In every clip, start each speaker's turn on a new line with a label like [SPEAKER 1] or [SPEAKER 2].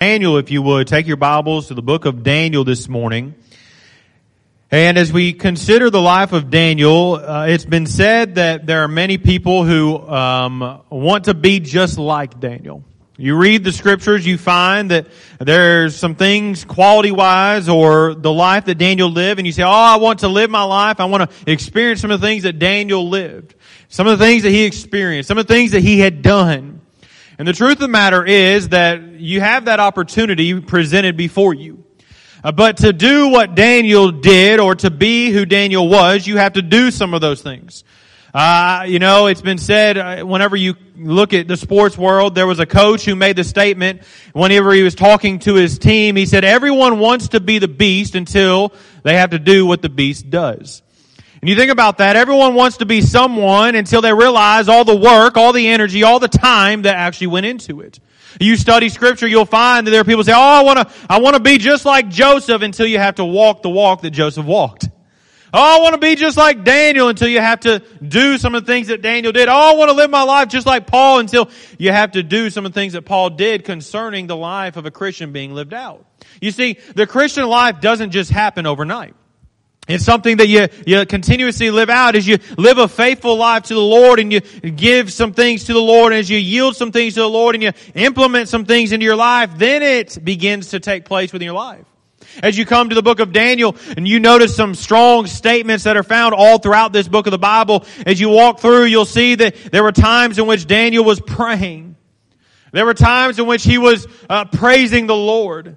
[SPEAKER 1] Daniel, if you would, take your Bibles to the book of Daniel this morning. And as we consider the life of Daniel, uh, it's been said that there are many people who um, want to be just like Daniel. You read the scriptures, you find that there's some things quality wise or the life that Daniel lived, and you say, Oh, I want to live my life. I want to experience some of the things that Daniel lived. Some of the things that he experienced. Some of the things that he had done. And the truth of the matter is that you have that opportunity presented before you. Uh, but to do what Daniel did or to be who Daniel was, you have to do some of those things. Uh, you know, it's been said uh, whenever you look at the sports world, there was a coach who made the statement whenever he was talking to his team. He said, everyone wants to be the beast until they have to do what the beast does. And you think about that, everyone wants to be someone until they realize all the work, all the energy, all the time that actually went into it. You study scripture, you'll find that there are people say, oh, I want to, I want to be just like Joseph until you have to walk the walk that Joseph walked. Oh, I want to be just like Daniel until you have to do some of the things that Daniel did. Oh, I want to live my life just like Paul until you have to do some of the things that Paul did concerning the life of a Christian being lived out. You see, the Christian life doesn't just happen overnight. It's something that you, you continuously live out as you live a faithful life to the Lord and you give some things to the Lord and as you yield some things to the Lord and you implement some things into your life, then it begins to take place within your life. As you come to the book of Daniel and you notice some strong statements that are found all throughout this book of the Bible, as you walk through, you'll see that there were times in which Daniel was praying. There were times in which he was uh, praising the Lord.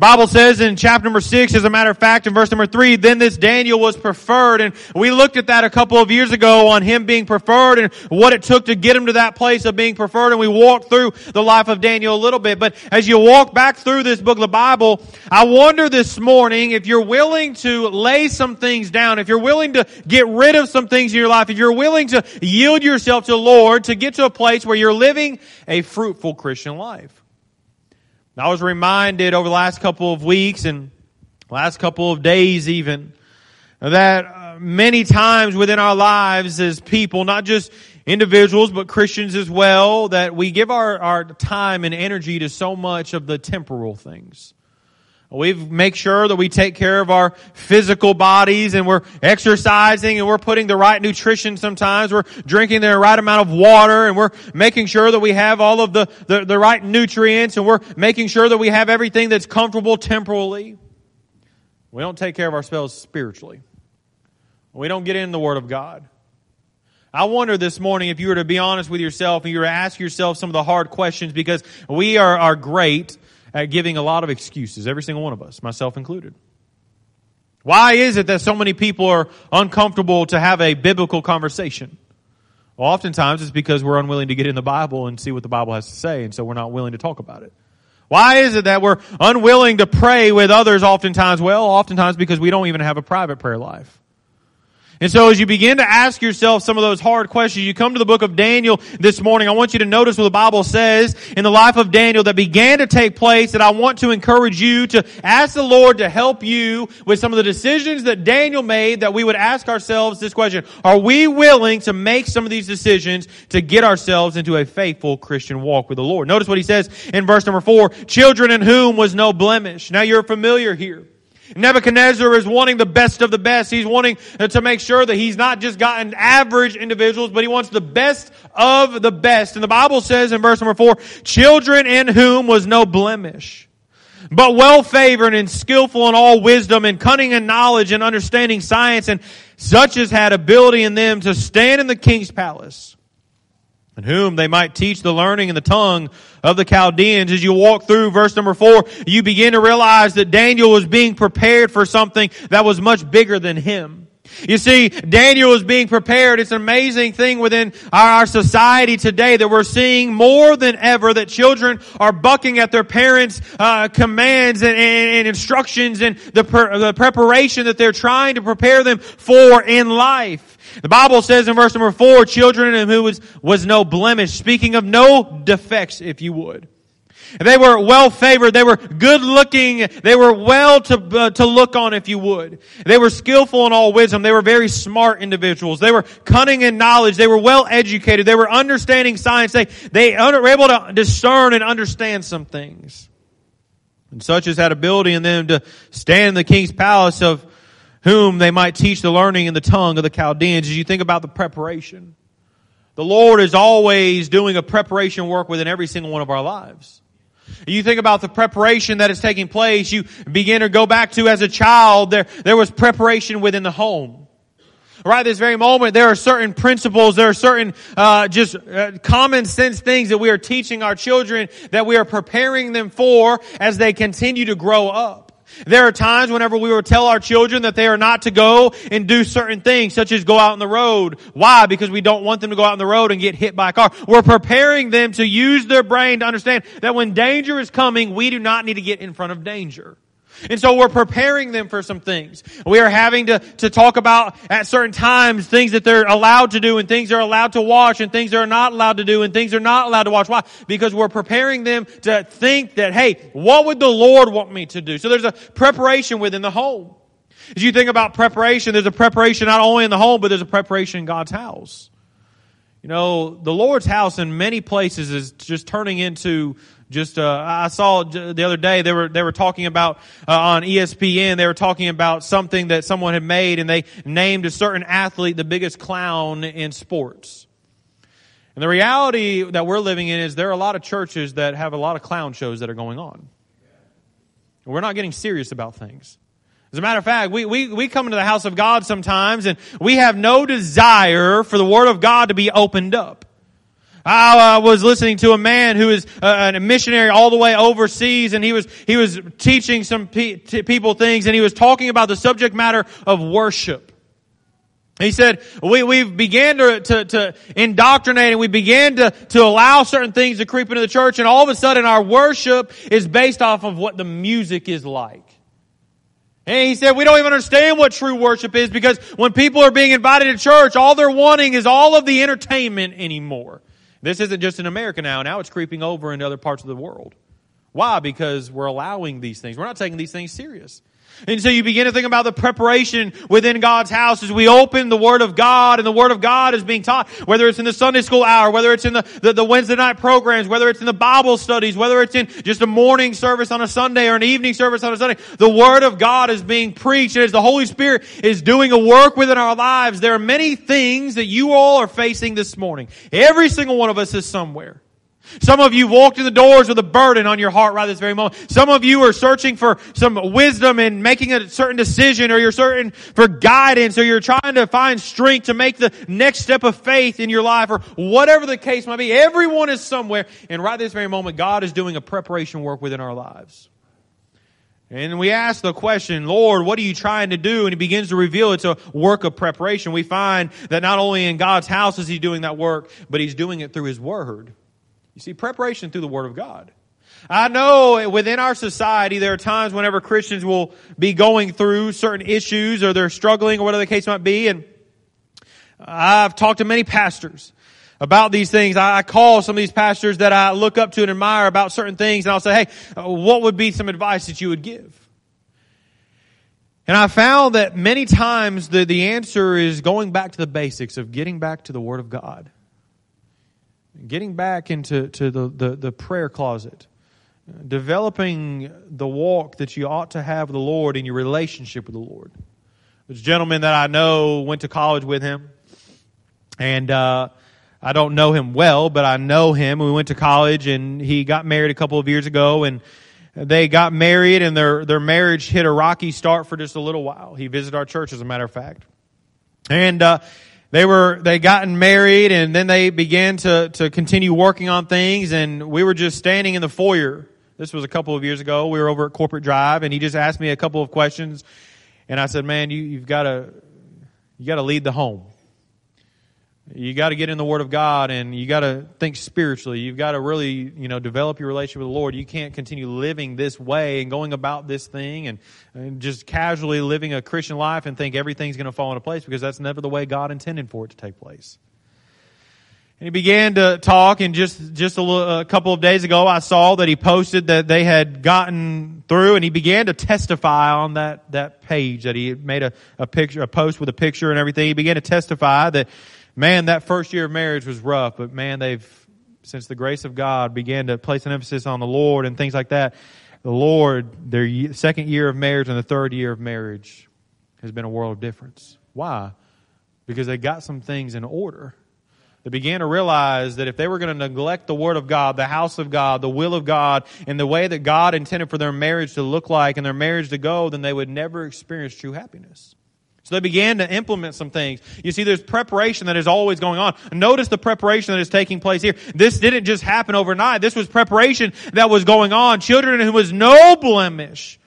[SPEAKER 1] Bible says in chapter number six, as a matter of fact, in verse number three, then this Daniel was preferred. And we looked at that a couple of years ago on him being preferred and what it took to get him to that place of being preferred. And we walked through the life of Daniel a little bit. But as you walk back through this book of the Bible, I wonder this morning if you're willing to lay some things down, if you're willing to get rid of some things in your life, if you're willing to yield yourself to the Lord to get to a place where you're living a fruitful Christian life. I was reminded over the last couple of weeks and last couple of days even that uh, many times within our lives as people, not just individuals, but Christians as well, that we give our, our time and energy to so much of the temporal things. We make sure that we take care of our physical bodies and we're exercising and we're putting the right nutrition sometimes. We're drinking the right amount of water and we're making sure that we have all of the, the, the right nutrients and we're making sure that we have everything that's comfortable temporally. We don't take care of ourselves spiritually. We don't get in the Word of God. I wonder this morning if you were to be honest with yourself and you were to ask yourself some of the hard questions because we are, are great at giving a lot of excuses, every single one of us, myself included. Why is it that so many people are uncomfortable to have a biblical conversation? Well, oftentimes it's because we're unwilling to get in the Bible and see what the Bible has to say, and so we're not willing to talk about it. Why is it that we're unwilling to pray with others oftentimes? Well, oftentimes because we don't even have a private prayer life. And so as you begin to ask yourself some of those hard questions, you come to the book of Daniel this morning. I want you to notice what the Bible says in the life of Daniel that began to take place that I want to encourage you to ask the Lord to help you with some of the decisions that Daniel made that we would ask ourselves this question. Are we willing to make some of these decisions to get ourselves into a faithful Christian walk with the Lord? Notice what he says in verse number four. Children in whom was no blemish. Now you're familiar here. Nebuchadnezzar is wanting the best of the best. He's wanting to make sure that he's not just gotten average individuals, but he wants the best of the best. And the Bible says in verse number four, children in whom was no blemish, but well favored and skillful in all wisdom and cunning and knowledge and understanding science and such as had ability in them to stand in the king's palace and whom they might teach the learning and the tongue of the Chaldeans. As you walk through verse number four, you begin to realize that Daniel was being prepared for something that was much bigger than him. You see, Daniel is being prepared. It's an amazing thing within our, society today that we're seeing more than ever that children are bucking at their parents' uh, commands and, and, and, instructions and the, the preparation that they're trying to prepare them for in life. The Bible says in verse number four, children in whom was, was no blemish, speaking of no defects, if you would. They were well favored. They were good looking. They were well to, uh, to look on, if you would. They were skillful in all wisdom. They were very smart individuals. They were cunning in knowledge. They were well educated. They were understanding science. They, they were able to discern and understand some things. And such as had ability in them to stand in the king's palace of whom they might teach the learning in the tongue of the Chaldeans. As you think about the preparation, the Lord is always doing a preparation work within every single one of our lives. You think about the preparation that is taking place. You begin to go back to as a child, there, there was preparation within the home. Right this very moment, there are certain principles, there are certain uh, just uh, common sense things that we are teaching our children that we are preparing them for as they continue to grow up. There are times whenever we will tell our children that they are not to go and do certain things, such as go out on the road. Why? Because we don't want them to go out on the road and get hit by a car. We're preparing them to use their brain to understand that when danger is coming, we do not need to get in front of danger. And so we're preparing them for some things. We are having to, to talk about at certain times things that they're allowed to do and things they're allowed to watch and things they're not allowed to do and things they're not allowed to watch. Why? Because we're preparing them to think that, hey, what would the Lord want me to do? So there's a preparation within the home. As you think about preparation, there's a preparation not only in the home, but there's a preparation in God's house. You know, the Lord's house in many places is just turning into just uh, I saw the other day they were they were talking about uh, on ESPN they were talking about something that someone had made and they named a certain athlete the biggest clown in sports. And the reality that we're living in is there are a lot of churches that have a lot of clown shows that are going on. We're not getting serious about things. As a matter of fact, we, we, we come into the house of God sometimes and we have no desire for the Word of God to be opened up. I uh, was listening to a man who is uh, a missionary all the way overseas, and he was he was teaching some pe- people things, and he was talking about the subject matter of worship. He said, we, we began to, to, to indoctrinate and we began to, to allow certain things to creep into the church and all of a sudden our worship is based off of what the music is like. And he said, we don't even understand what true worship is because when people are being invited to church, all they're wanting is all of the entertainment anymore. This isn't just in America now. Now it's creeping over into other parts of the world. Why? Because we're allowing these things. We're not taking these things serious. And so you begin to think about the preparation within God's house as we open the Word of God and the Word of God is being taught, whether it's in the Sunday school hour, whether it's in the, the, the, Wednesday night programs, whether it's in the Bible studies, whether it's in just a morning service on a Sunday or an evening service on a Sunday. The Word of God is being preached and as the Holy Spirit is doing a work within our lives, there are many things that you all are facing this morning. Every single one of us is somewhere. Some of you walked in the doors with a burden on your heart right this very moment. Some of you are searching for some wisdom in making a certain decision or you're certain for guidance or you're trying to find strength to make the next step of faith in your life or whatever the case might be. Everyone is somewhere and right this very moment God is doing a preparation work within our lives. And we ask the question, Lord, what are you trying to do? And he begins to reveal it's a work of preparation. We find that not only in God's house is he doing that work, but he's doing it through his word. You see, preparation through the Word of God. I know within our society there are times whenever Christians will be going through certain issues or they're struggling or whatever the case might be and I've talked to many pastors about these things. I call some of these pastors that I look up to and admire about certain things and I'll say, hey, uh, what would be some advice that you would give? And I found that many times the, the answer is going back to the basics of getting back to the Word of God getting back into to the, the, the prayer closet, developing the walk that you ought to have with the Lord in your relationship with the Lord. There's a gentleman that I know went to college with him, and uh, I don't know him well, but I know him. We went to college, and he got married a couple of years ago, and they got married, and their their marriage hit a rocky start for just a little while. He visited our church, as a matter of fact, and. Uh, they were they gotten married and then they began to to continue working on things and we were just standing in the foyer. This was a couple of years ago. We were over at corporate drive and he just asked me a couple of questions and i said man you, you've got to you got to lead the home you got to get in the Word of God and you got to think spiritually. You've got to really, you know, develop your relationship with the Lord. You can't continue living this way and going about this thing and, and just casually living a Christian life and think everything's going to fall into place because that's never the way God intended for it to take place. And he began to talk and just, just a, little, a couple of days ago I saw that he posted that they had gotten through and he began to testify on that, that page that he made a, a picture, a post with a picture and everything. He began to testify that man, that first year of marriage was rough, but man, they've, since the grace of God began to place an emphasis on the Lord and things like that, the Lord, their second year of marriage and the third year of marriage has been a world of difference. Why? Because they got some things in order. They began to realize that if they were going to neglect the Word of God, the house of God, the will of God, and the way that God intended for their marriage to look like and their marriage to go, then they would never experience true happiness. So they began to implement some things. You see, there's preparation that is always going on. Notice the preparation that is taking place here. This didn't just happen overnight. This was preparation that was going on. Children who was no blemish,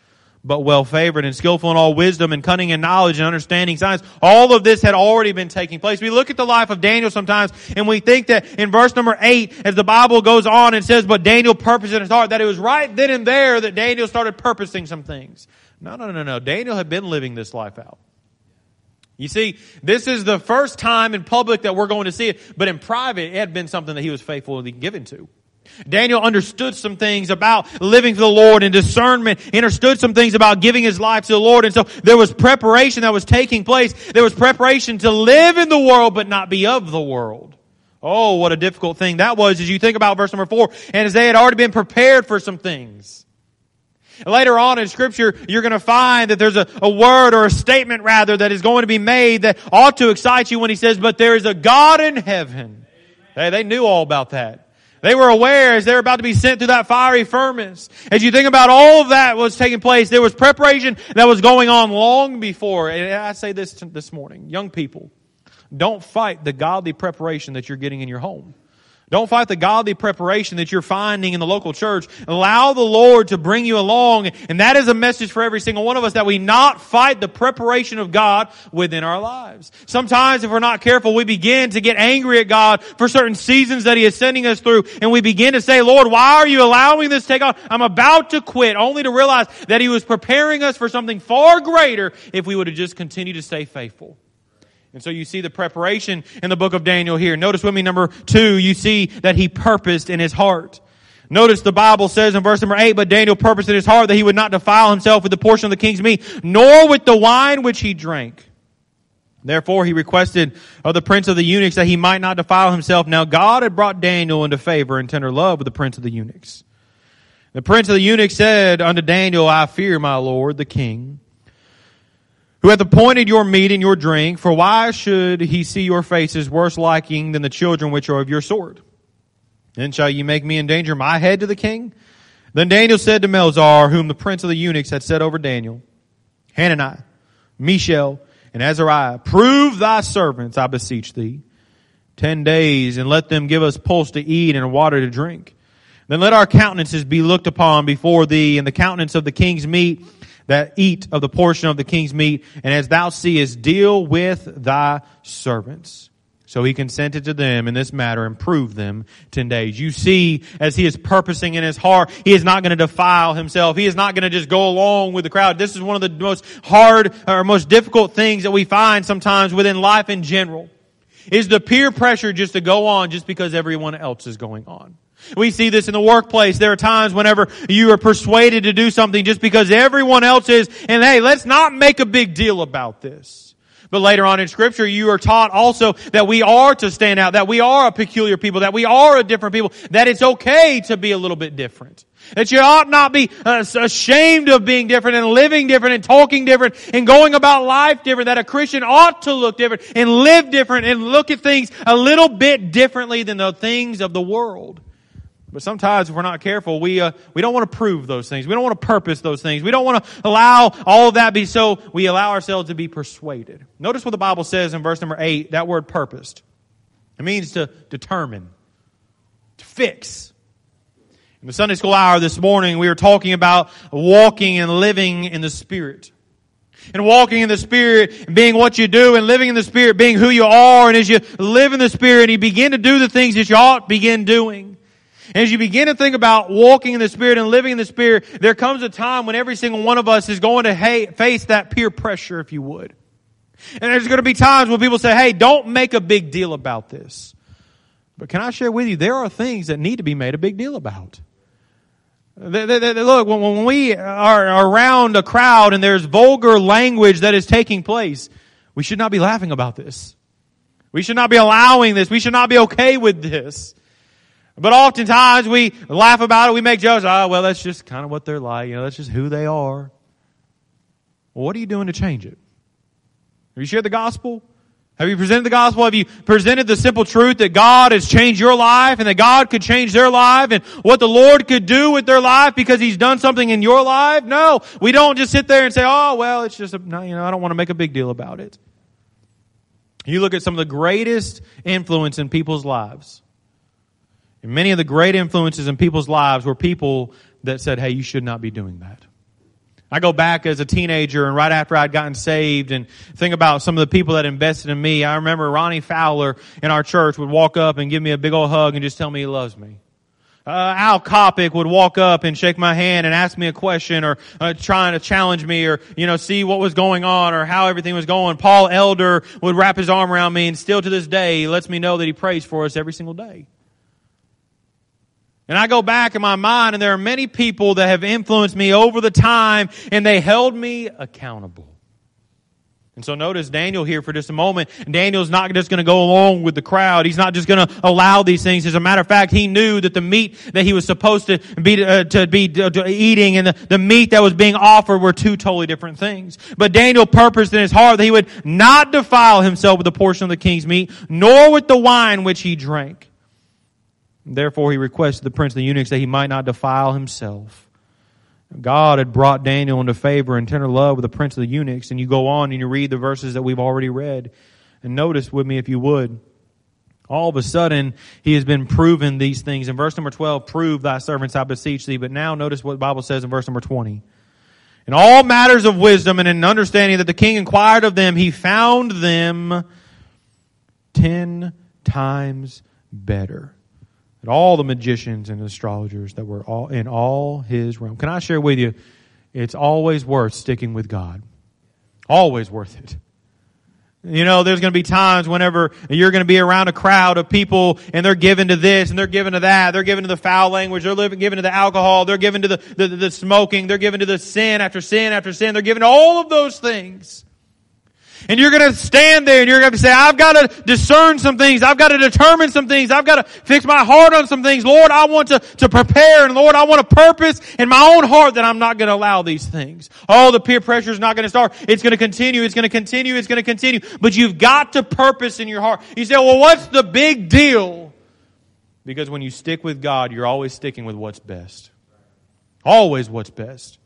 [SPEAKER 1] but well favored and skillful in all wisdom and cunning and knowledge and understanding science. All of this had already been taking place. We look at the life of Daniel sometimes and we think that in verse number eight, as the Bible goes on and says, but Daniel purposed in his heart, that it was right then and there that Daniel started purposing some things. No, no, no, no. Daniel had been living this life out. You see, this is the first time in public that we're going to see it, but in private, it had been something that he was faithfully given to. Daniel understood some things about living for the Lord and discernment. He understood some things about giving his life to the Lord. And so there was preparation that was taking place. There was preparation to live in the world, but not be of the world. Oh, what a difficult thing that was as you think about verse number four. And as they had already been prepared for some things. Later on in scripture, you're going to find that there's a, a word or a statement rather that is going to be made that ought to excite you when he says, but there is a God in heaven. Hey, they knew all about that. They were aware as they were about to be sent through that fiery furnace. As you think about all of that was taking place, there was preparation that was going on long before. And I say this this morning, young people, don't fight the godly preparation that you're getting in your home. Don't fight the godly preparation that you're finding in the local church. Allow the Lord to bring you along. And that is a message for every single one of us that we not fight the preparation of God within our lives. Sometimes if we're not careful, we begin to get angry at God for certain seasons that He is sending us through. And we begin to say, Lord, why are you allowing this to take on? I'm about to quit only to realize that He was preparing us for something far greater if we would have just continued to stay faithful. And so you see the preparation in the book of Daniel here. Notice with me number two, you see that he purposed in his heart. Notice the Bible says in verse number eight, but Daniel purposed in his heart that he would not defile himself with the portion of the king's meat, nor with the wine which he drank. Therefore he requested of the prince of the eunuchs that he might not defile himself. Now God had brought Daniel into favor and tender love with the prince of the eunuchs. The prince of the eunuchs said unto Daniel, I fear my lord, the king who hath appointed your meat and your drink, for why should he see your faces worse liking than the children which are of your sword? Then shall ye make me endanger my head to the king? Then Daniel said to Melzar, whom the prince of the eunuchs had set over Daniel, Hananiah, Mishael, and Azariah, prove thy servants, I beseech thee, ten days, and let them give us pulse to eat and water to drink. Then let our countenances be looked upon before thee, and the countenance of the king's meat, that eat of the portion of the king's meat, and as thou seest, deal with thy servants. So he consented to them in this matter and proved them ten days. You see, as he is purposing in his heart, he is not going to defile himself. He is not going to just go along with the crowd. This is one of the most hard or most difficult things that we find sometimes within life in general. Is the peer pressure just to go on just because everyone else is going on. We see this in the workplace. There are times whenever you are persuaded to do something just because everyone else is, and hey, let's not make a big deal about this. But later on in scripture, you are taught also that we are to stand out, that we are a peculiar people, that we are a different people, that it's okay to be a little bit different. That you ought not be uh, ashamed of being different and living different and talking different and going about life different. That a Christian ought to look different and live different and look at things a little bit differently than the things of the world. But sometimes if we're not careful, we, uh, we don't want to prove those things. We don't want to purpose those things. We don't want to allow all of that be so we allow ourselves to be persuaded. Notice what the Bible says in verse number eight, that word purposed. It means to determine, to fix. In the Sunday school hour this morning, we were talking about walking and living in the Spirit. And walking in the Spirit, and being what you do, and living in the Spirit, being who you are, and as you live in the Spirit, you begin to do the things that you ought to begin doing. As you begin to think about walking in the Spirit and living in the Spirit, there comes a time when every single one of us is going to hate, face that peer pressure, if you would. And there's going to be times when people say, hey, don't make a big deal about this. But can I share with you, there are things that need to be made a big deal about. They, they, they, look, when, when we are around a crowd and there's vulgar language that is taking place, we should not be laughing about this. We should not be allowing this. We should not be okay with this. But oftentimes we laugh about it, we make jokes, oh, well, that's just kind of what they're like, you know, that's just who they are. Well, what are you doing to change it? Have you shared the gospel? Have you presented the gospel? Have you presented the simple truth that God has changed your life and that God could change their life and what the Lord could do with their life because He's done something in your life? No. We don't just sit there and say, oh, well, it's just, a, you know, I don't want to make a big deal about it. You look at some of the greatest influence in people's lives. And many of the great influences in people's lives were people that said, hey, you should not be doing that. I go back as a teenager and right after I'd gotten saved and think about some of the people that invested in me. I remember Ronnie Fowler in our church would walk up and give me a big old hug and just tell me he loves me. Uh, Al Kopic would walk up and shake my hand and ask me a question or uh, trying to challenge me or, you know, see what was going on or how everything was going. Paul Elder would wrap his arm around me and still to this day he lets me know that he prays for us every single day. And I go back in my mind and there are many people that have influenced me over the time and they held me accountable. And so notice Daniel here for just a moment. Daniel's not just going to go along with the crowd. He's not just going to allow these things. As a matter of fact, he knew that the meat that he was supposed to be uh, to be eating and the, the meat that was being offered were two totally different things. But Daniel purposed in his heart that he would not defile himself with a portion of the king's meat, nor with the wine which he drank. Therefore, he requested the prince of the eunuchs that he might not defile himself. God had brought Daniel into favor and tender love with the prince of the eunuchs. And you go on and you read the verses that we've already read. And notice with me, if you would, all of a sudden, he has been proven these things. In verse number 12, prove thy servants, I beseech thee. But now notice what the Bible says in verse number 20. In all matters of wisdom and in understanding that the king inquired of them, he found them ten times better and all the magicians and astrologers that were all in all his realm. Can I share with you? It's always worth sticking with God. Always worth it. You know, there's going to be times whenever you're going to be around a crowd of people and they're given to this and they're given to that. They're given to the foul language. They're given to the alcohol. They're given to the, the, the smoking. They're given to the sin after sin after sin. They're given to all of those things. And you're going to stand there and you're going to say, I've got to discern some things. I've got to determine some things. I've got to fix my heart on some things. Lord, I want to, to prepare and Lord, I want a purpose in my own heart that I'm not going to allow these things. Oh, the peer pressure is not going to start. It's going to continue. It's going to continue. It's going to continue. But you've got to purpose in your heart. You say, well, what's the big deal? Because when you stick with God, you're always sticking with what's best. Always what's best.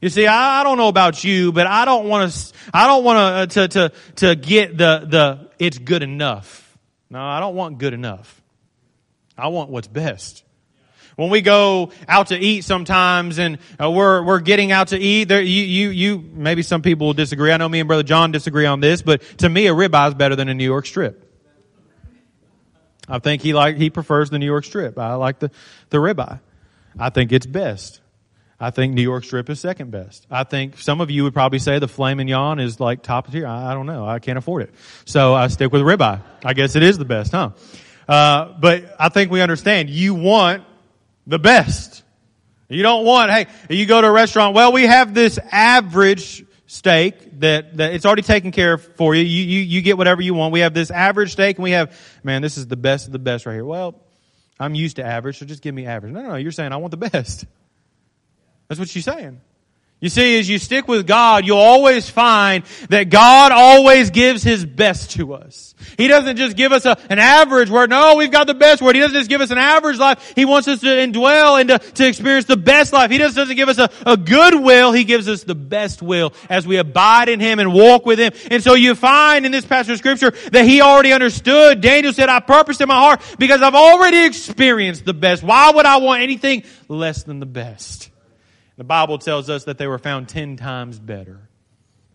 [SPEAKER 1] You see, I, I don't know about you, but I don't want to, I don't want uh, to, to, to get the, the, it's good enough. No, I don't want good enough. I want what's best. When we go out to eat sometimes and uh, we're, we're getting out to eat, there, you, you, you, maybe some people will disagree. I know me and Brother John disagree on this, but to me a ribeye is better than a New York strip. I think he like, he prefers the New York strip. I like the, the ribeye. I think it's best. I think New York strip is second best. I think some of you would probably say the filet mignon is like top tier. I, I don't know. I can't afford it. So I stick with ribeye. I guess it is the best, huh? Uh, but I think we understand you want the best. You don't want, hey, you go to a restaurant, well, we have this average steak that, that it's already taken care of for you. You, you. you get whatever you want. We have this average steak and we have, man, this is the best of the best right here. Well, I'm used to average, so just give me average. No, no, no, you're saying I want the best. That's what she's saying. You see, as you stick with God, you'll always find that God always gives His best to us. He doesn't just give us a, an average word. No, we've got the best word. He doesn't just give us an average life. He wants us to indwell and to, to experience the best life. He just doesn't give us a, a good will. He gives us the best will as we abide in Him and walk with Him. And so you find in this passage of scripture that He already understood. Daniel said, I purposed in my heart because I've already experienced the best. Why would I want anything less than the best? The Bible tells us that they were found ten times better.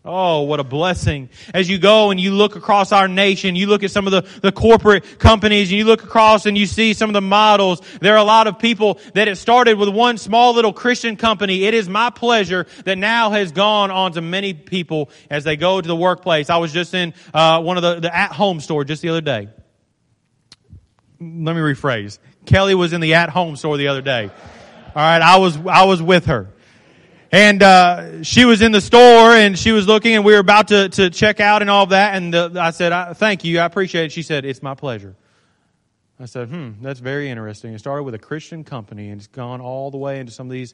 [SPEAKER 1] Oh, what a blessing. As you go and you look across our nation, you look at some of the, the corporate companies, and you look across and you see some of the models. There are a lot of people that it started with one small little Christian company. It is my pleasure that now has gone on to many people as they go to the workplace. I was just in uh, one of the, the at-home store just the other day. Let me rephrase. Kelly was in the at-home store the other day. All right, I was I was with her. And uh, she was in the store and she was looking and we were about to, to check out and all of that. And the, I said, I, thank you. I appreciate it. She said, it's my pleasure. I said, hmm, that's very interesting. It started with a Christian company and it's gone all the way into some of these,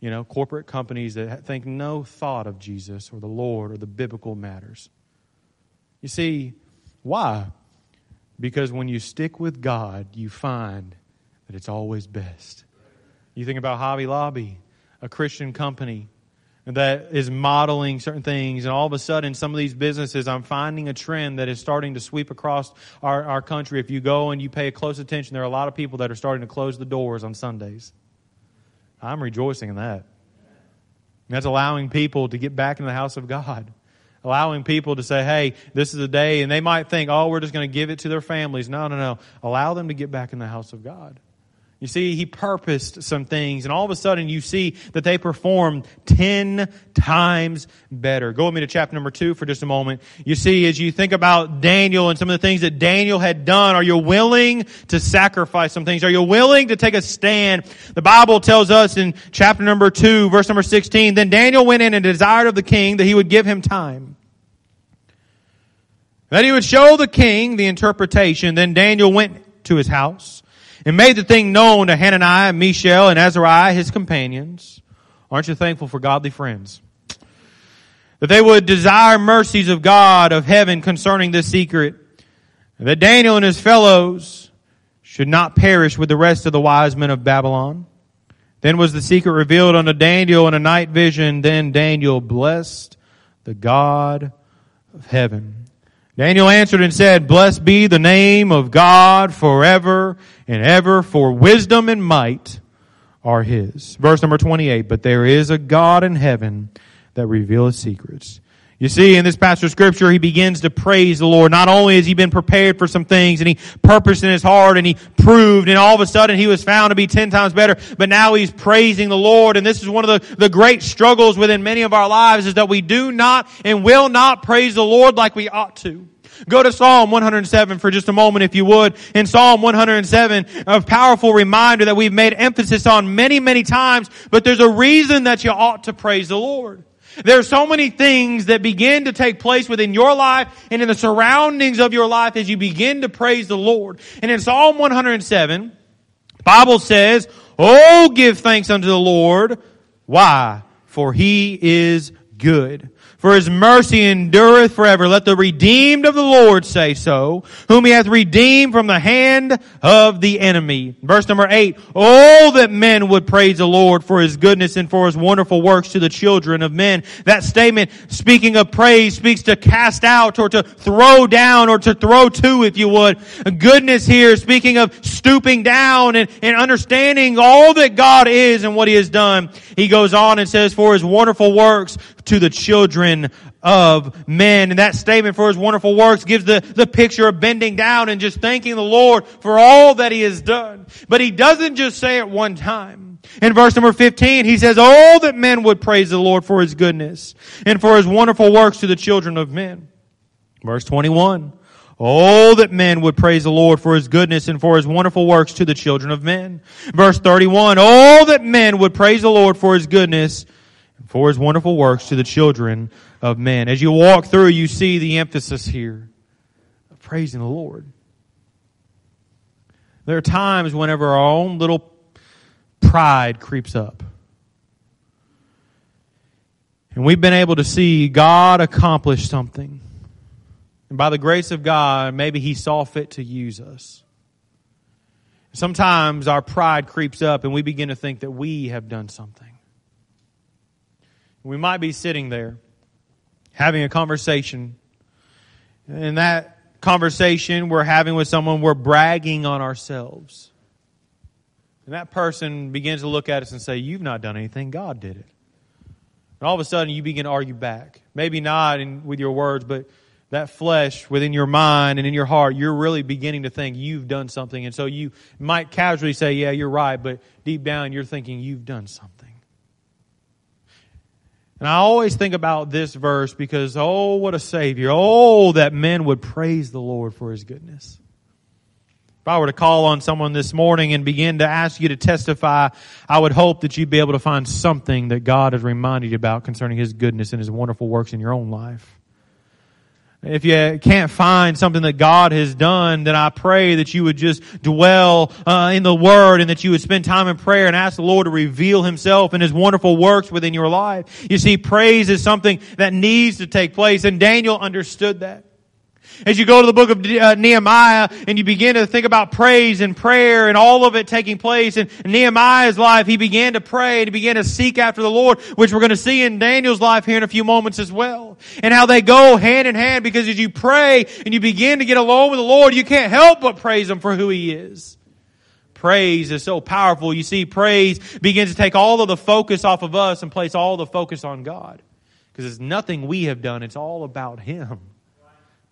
[SPEAKER 1] you know, corporate companies that think no thought of Jesus or the Lord or the biblical matters. You see, why? Because when you stick with God, you find that it's always best. You think about Hobby Lobby, a Christian company that is modeling certain things. And all of a sudden, some of these businesses, I'm finding a trend that is starting to sweep across our, our country. If you go and you pay close attention, there are a lot of people that are starting to close the doors on Sundays. I'm rejoicing in that. And that's allowing people to get back into the house of God. Allowing people to say, hey, this is a day, and they might think, oh, we're just going to give it to their families. No, no, no. Allow them to get back in the house of God. You see, he purposed some things, and all of a sudden you see that they performed ten times better. Go with me to chapter number two for just a moment. You see, as you think about Daniel and some of the things that Daniel had done, are you willing to sacrifice some things? Are you willing to take a stand? The Bible tells us in chapter number two, verse number 16, then Daniel went in and desired of the king that he would give him time. That he would show the king the interpretation. Then Daniel went to his house and made the thing known to Hananiah, Mishael, and Azariah, his companions. Aren't you thankful for godly friends? That they would desire mercies of God of heaven concerning this secret. That Daniel and his fellows should not perish with the rest of the wise men of Babylon. Then was the secret revealed unto Daniel in a night vision. Then Daniel blessed the God of heaven. Daniel answered and said, Blessed be the name of God forever and ever, for wisdom and might are his. Verse number 28, but there is a God in heaven that revealeth secrets. You see, in this passage of scripture, he begins to praise the Lord. Not only has he been prepared for some things and he purposed in his heart and he proved and all of a sudden he was found to be ten times better, but now he's praising the Lord. And this is one of the, the great struggles within many of our lives is that we do not and will not praise the Lord like we ought to. Go to Psalm 107 for just a moment if you would. In Psalm 107, a powerful reminder that we've made emphasis on many, many times, but there's a reason that you ought to praise the Lord. There are so many things that begin to take place within your life and in the surroundings of your life as you begin to praise the Lord. And in Psalm 107, Bible says, Oh, give thanks unto the Lord. Why? For he is good for his mercy endureth forever. Let the redeemed of the Lord say so, whom he hath redeemed from the hand of the enemy. Verse number eight, all that men would praise the Lord for his goodness and for his wonderful works to the children of men. That statement, speaking of praise, speaks to cast out or to throw down or to throw to, if you would. Goodness here, speaking of stooping down and, and understanding all that God is and what he has done. He goes on and says, for his wonderful works to the children of men. And that statement for his wonderful works gives the, the picture of bending down and just thanking the Lord for all that he has done. But he doesn't just say it one time. In verse number 15, he says, all that men would praise the Lord for his goodness and for his wonderful works to the children of men. Verse 21, Oh, that men would praise the Lord for his goodness and for his wonderful works to the children of men. Verse 31, Oh, that men would praise the Lord for his goodness for his wonderful works to the children of men. As you walk through, you see the emphasis here of praising the Lord. There are times whenever our own little pride creeps up. And we've been able to see God accomplish something. And by the grace of God, maybe He saw fit to use us. Sometimes our pride creeps up and we begin to think that we have done something. We might be sitting there having a conversation. And that conversation we're having with someone, we're bragging on ourselves. And that person begins to look at us and say, You've not done anything, God did it. And all of a sudden you begin to argue back. Maybe not in, with your words, but that flesh within your mind and in your heart, you're really beginning to think you've done something. And so you might casually say, Yeah, you're right, but deep down you're thinking you've done something. And I always think about this verse because, oh, what a Savior. Oh, that men would praise the Lord for His goodness. If I were to call on someone this morning and begin to ask you to testify, I would hope that you'd be able to find something that God has reminded you about concerning His goodness and His wonderful works in your own life. If you can't find something that God has done, then I pray that you would just dwell uh, in the Word and that you would spend time in prayer and ask the Lord to reveal Himself and His wonderful works within your life. You see, praise is something that needs to take place, and Daniel understood that. As you go to the book of uh, Nehemiah and you begin to think about praise and prayer and all of it taking place in Nehemiah's life, he began to pray and he began to seek after the Lord, which we're going to see in Daniel's life here in a few moments as well. And how they go hand in hand because as you pray and you begin to get alone with the Lord, you can't help but praise Him for who He is. Praise is so powerful. You see, praise begins to take all of the focus off of us and place all the focus on God. Because it's nothing we have done, it's all about Him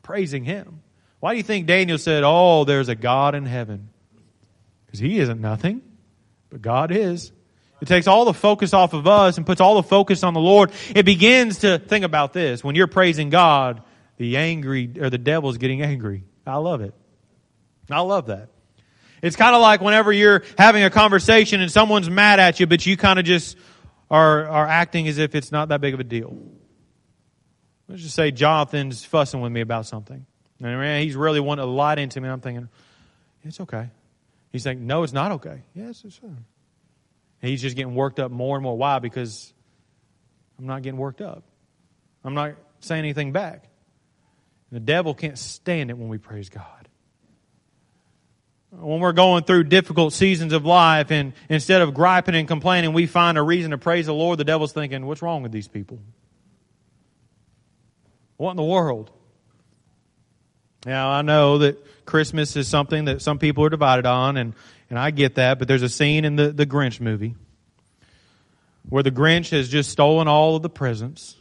[SPEAKER 1] praising Him. Why do you think Daniel said, Oh, there's a God in heaven? Because He isn't nothing, but God is. It takes all the focus off of us and puts all the focus on the Lord. It begins to think about this. When you're praising God, the angry, or the devil's getting angry. I love it. I love that. It's kind of like whenever you're having a conversation and someone's mad at you, but you kind of just are, are acting as if it's not that big of a deal. Let's just say Jonathan's fussing with me about something. And he's really wanting to lie into me. And I'm thinking, it's okay. He's saying, no, it's not okay. Yes, it's okay. And he's just getting worked up more and more. Why? Because I'm not getting worked up. I'm not saying anything back. And the devil can't stand it when we praise God. When we're going through difficult seasons of life and instead of griping and complaining, we find a reason to praise the Lord, the devil's thinking, what's wrong with these people? What in the world? Now, I know that Christmas is something that some people are divided on, and, and I get that, but there's a scene in the, the Grinch movie where the Grinch has just stolen all of the presents.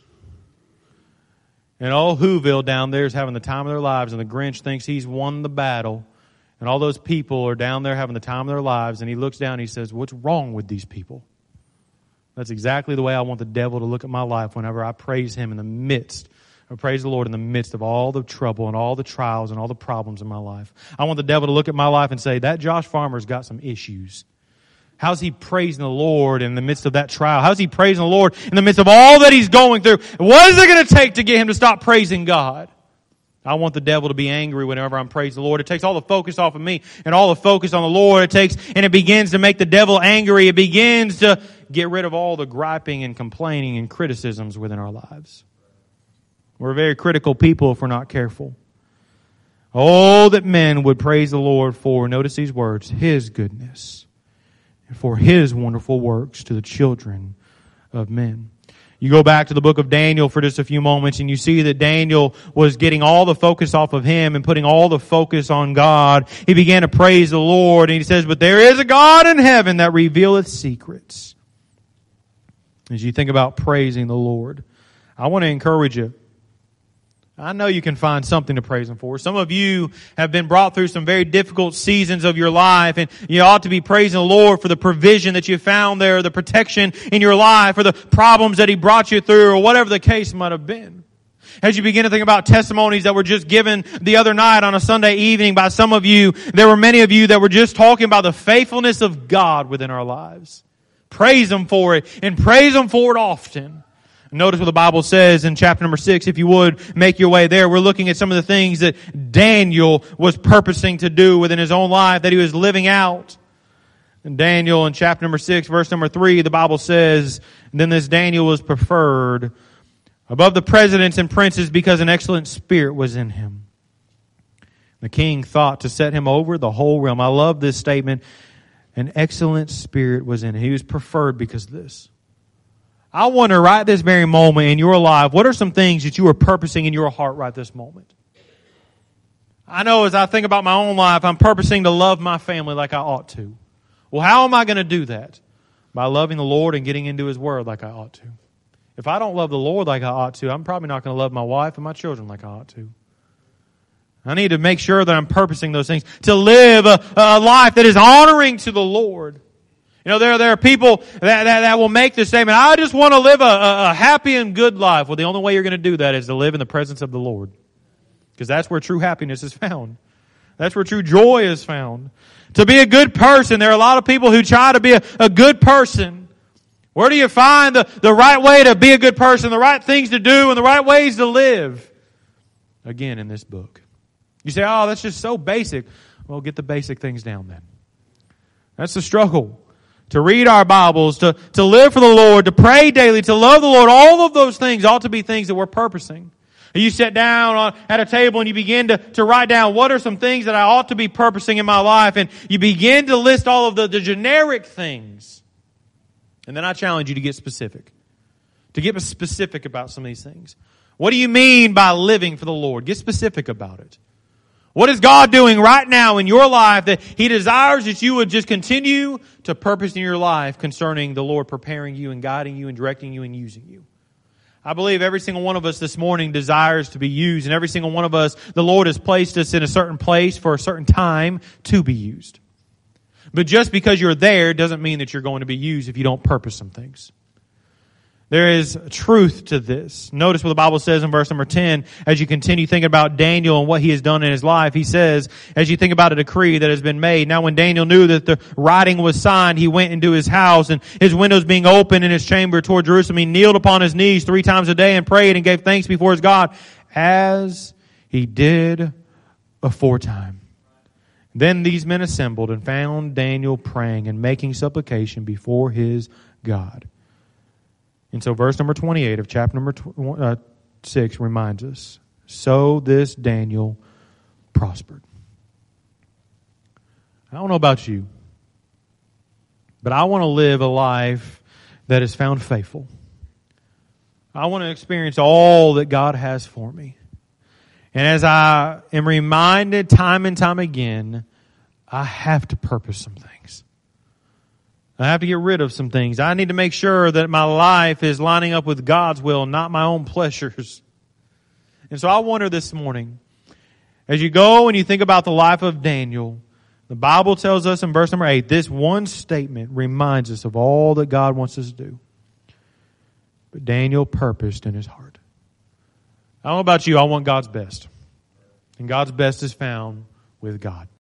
[SPEAKER 1] And all Whoville down there is having the time of their lives, and the Grinch thinks he's won the battle. And all those people are down there having the time of their lives, and he looks down and he says, What's wrong with these people? That's exactly the way I want the devil to look at my life whenever I praise him in the midst I praise the Lord in the midst of all the trouble and all the trials and all the problems in my life. I want the devil to look at my life and say, that Josh Farmer's got some issues. How's he praising the Lord in the midst of that trial? How's he praising the Lord in the midst of all that he's going through? What is it going to take to get him to stop praising God? I want the devil to be angry whenever I'm praising the Lord. It takes all the focus off of me and all the focus on the Lord. It takes, and it begins to make the devil angry. It begins to get rid of all the griping and complaining and criticisms within our lives. We're very critical people if we're not careful. Oh, that men would praise the Lord for, notice these words, His goodness and for His wonderful works to the children of men. You go back to the book of Daniel for just a few moments and you see that Daniel was getting all the focus off of him and putting all the focus on God. He began to praise the Lord and he says, but there is a God in heaven that revealeth secrets. As you think about praising the Lord, I want to encourage you I know you can find something to praise Him for. Some of you have been brought through some very difficult seasons of your life and you ought to be praising the Lord for the provision that you found there, the protection in your life, or the problems that He brought you through, or whatever the case might have been. As you begin to think about testimonies that were just given the other night on a Sunday evening by some of you, there were many of you that were just talking about the faithfulness of God within our lives. Praise Him for it and praise Him for it often. Notice what the Bible says in chapter number six, if you would make your way there. We're looking at some of the things that Daniel was purposing to do within his own life, that he was living out. And Daniel in chapter number six, verse number three, the Bible says, then this Daniel was preferred above the presidents and princes because an excellent spirit was in him. The king thought to set him over the whole realm. I love this statement. An excellent spirit was in him. He was preferred because of this. I wonder right this very moment in your life, what are some things that you are purposing in your heart right this moment? I know as I think about my own life, I'm purposing to love my family like I ought to. Well, how am I going to do that? By loving the Lord and getting into His Word like I ought to. If I don't love the Lord like I ought to, I'm probably not going to love my wife and my children like I ought to. I need to make sure that I'm purposing those things to live a, a life that is honoring to the Lord. You know, there, there are people that, that, that will make the statement, I just want to live a, a happy and good life. Well, the only way you're going to do that is to live in the presence of the Lord. Because that's where true happiness is found. That's where true joy is found. To be a good person, there are a lot of people who try to be a, a good person. Where do you find the, the right way to be a good person, the right things to do, and the right ways to live? again in this book. You say, oh, that's just so basic. Well, get the basic things down then. That's the struggle. To read our Bibles, to, to live for the Lord, to pray daily, to love the Lord, all of those things ought to be things that we're purposing. You sit down on, at a table and you begin to, to write down what are some things that I ought to be purposing in my life and you begin to list all of the, the generic things. And then I challenge you to get specific. To get specific about some of these things. What do you mean by living for the Lord? Get specific about it. What is God doing right now in your life that He desires that you would just continue to purpose in your life concerning the Lord preparing you and guiding you and directing you and using you? I believe every single one of us this morning desires to be used and every single one of us, the Lord has placed us in a certain place for a certain time to be used. But just because you're there doesn't mean that you're going to be used if you don't purpose some things. There is truth to this. Notice what the Bible says in verse number 10. As you continue thinking about Daniel and what he has done in his life, he says, as you think about a decree that has been made, now when Daniel knew that the writing was signed, he went into his house and his windows being open in his chamber toward Jerusalem, he kneeled upon his knees three times a day and prayed and gave thanks before his God as he did aforetime. Then these men assembled and found Daniel praying and making supplication before his God. And so, verse number 28 of chapter number tw- uh, 6 reminds us so this Daniel prospered. I don't know about you, but I want to live a life that is found faithful. I want to experience all that God has for me. And as I am reminded time and time again, I have to purpose some things. I have to get rid of some things. I need to make sure that my life is lining up with God's will, not my own pleasures. And so I wonder this morning, as you go and you think about the life of Daniel, the Bible tells us in verse number 8, this one statement reminds us of all that God wants us to do. But Daniel purposed in his heart. I don't know about you, I want God's best. And God's best is found with God.